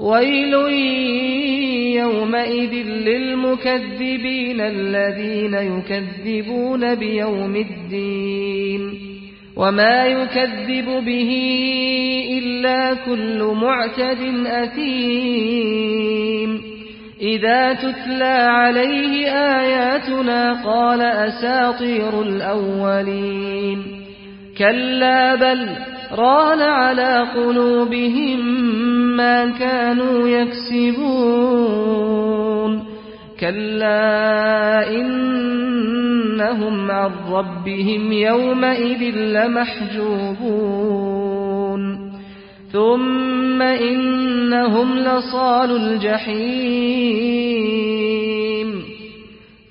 ويل يومئذ للمكذبين الذين يكذبون بيوم الدين وما يكذب به إلا كل معتد أثيم إذا تتلى عليه آياتنا قال أساطير الأولين كلا بل ران على قلوبهم ما كانوا يكسبون. كلا إنهم عن ربهم يومئذ لمحجوبون. ثم إنهم لصال الجحيم.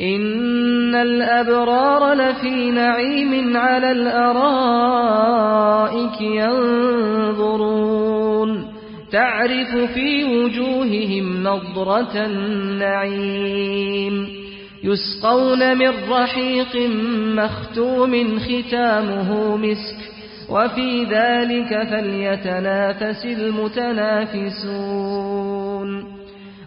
إن الأبرار لفي نعيم على الأرائك ينظرون تعرف في وجوههم نضرة النعيم يسقون من رحيق مختوم ختامه مسك وفي ذلك فليتنافس المتنافسون